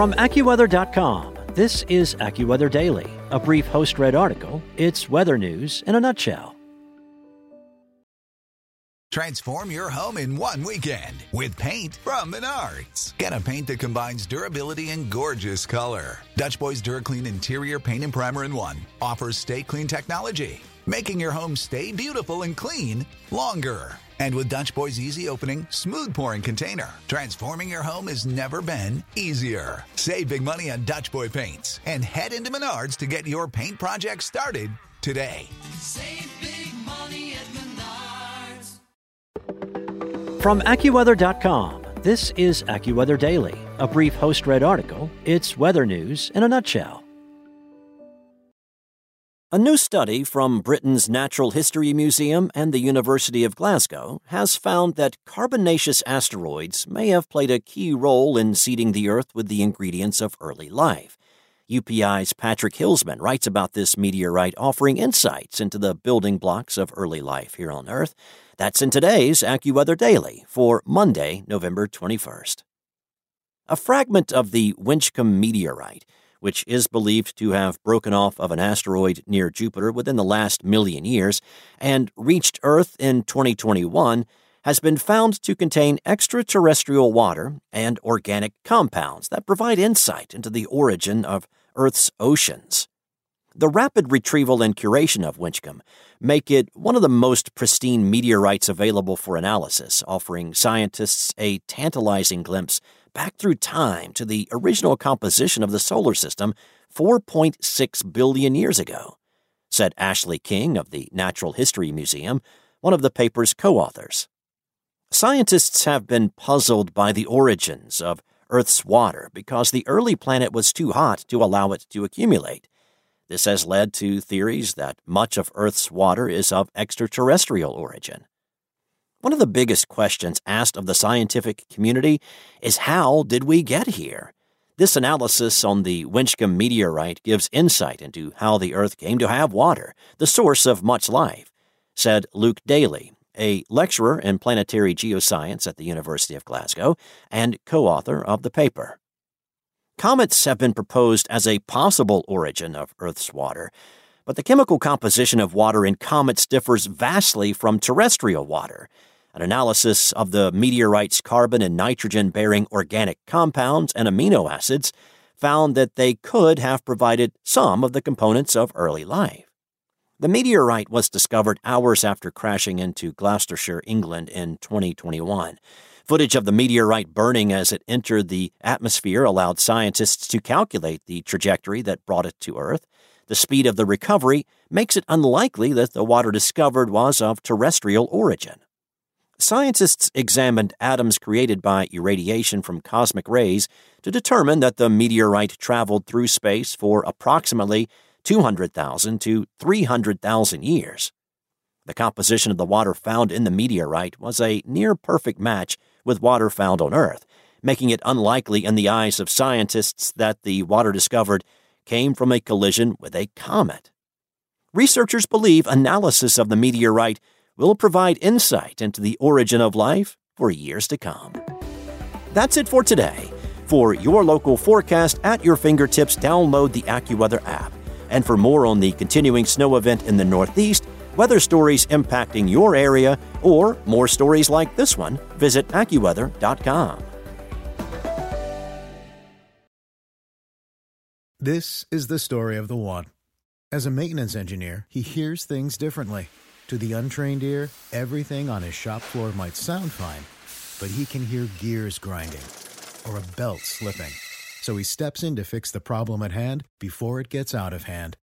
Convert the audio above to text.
From AccuWeather.com, this is AccuWeather Daily, a brief host read article. It's weather news in a nutshell. Transform your home in one weekend with paint from Menards. Get a paint that combines durability and gorgeous color. Dutch Boys DuraClean Interior Paint and Primer in One offers stay clean technology, making your home stay beautiful and clean longer. And with Dutch Boy's easy opening, smooth pouring container, transforming your home has never been easier. Save big money on Dutch Boy paints and head into Menards to get your paint project started today. Save big money at Menards. From AccuWeather.com, this is AccuWeather Daily, a brief host read article. It's weather news in a nutshell. A new study from Britain's Natural History Museum and the University of Glasgow has found that carbonaceous asteroids may have played a key role in seeding the Earth with the ingredients of early life. UPI's Patrick Hilsman writes about this meteorite offering insights into the building blocks of early life here on Earth. That's in today's AccuWeather Daily for Monday, November 21st. A fragment of the Winchcombe meteorite, which is believed to have broken off of an asteroid near Jupiter within the last million years and reached Earth in 2021, has been found to contain extraterrestrial water and organic compounds that provide insight into the origin of Earth's oceans. The rapid retrieval and curation of Winchcombe make it one of the most pristine meteorites available for analysis, offering scientists a tantalizing glimpse back through time to the original composition of the solar system 4.6 billion years ago, said Ashley King of the Natural History Museum, one of the paper's co authors. Scientists have been puzzled by the origins of Earth's water because the early planet was too hot to allow it to accumulate. This has led to theories that much of Earth's water is of extraterrestrial origin. One of the biggest questions asked of the scientific community is how did we get here? This analysis on the Winchcombe meteorite gives insight into how the Earth came to have water, the source of much life, said Luke Daly, a lecturer in planetary geoscience at the University of Glasgow and co author of the paper. Comets have been proposed as a possible origin of Earth's water, but the chemical composition of water in comets differs vastly from terrestrial water. An analysis of the meteorite's carbon and nitrogen bearing organic compounds and amino acids found that they could have provided some of the components of early life. The meteorite was discovered hours after crashing into Gloucestershire, England in 2021. Footage of the meteorite burning as it entered the atmosphere allowed scientists to calculate the trajectory that brought it to Earth. The speed of the recovery makes it unlikely that the water discovered was of terrestrial origin. Scientists examined atoms created by irradiation from cosmic rays to determine that the meteorite traveled through space for approximately 200,000 to 300,000 years. The composition of the water found in the meteorite was a near perfect match with water found on Earth, making it unlikely in the eyes of scientists that the water discovered came from a collision with a comet. Researchers believe analysis of the meteorite will provide insight into the origin of life for years to come. That's it for today. For your local forecast at your fingertips, download the AccuWeather app. And for more on the continuing snow event in the Northeast, weather stories impacting your area, or more stories like this one, visit AccuWeather.com. This is the story of the one. As a maintenance engineer, he hears things differently. To the untrained ear, everything on his shop floor might sound fine, but he can hear gears grinding or a belt slipping. So he steps in to fix the problem at hand before it gets out of hand.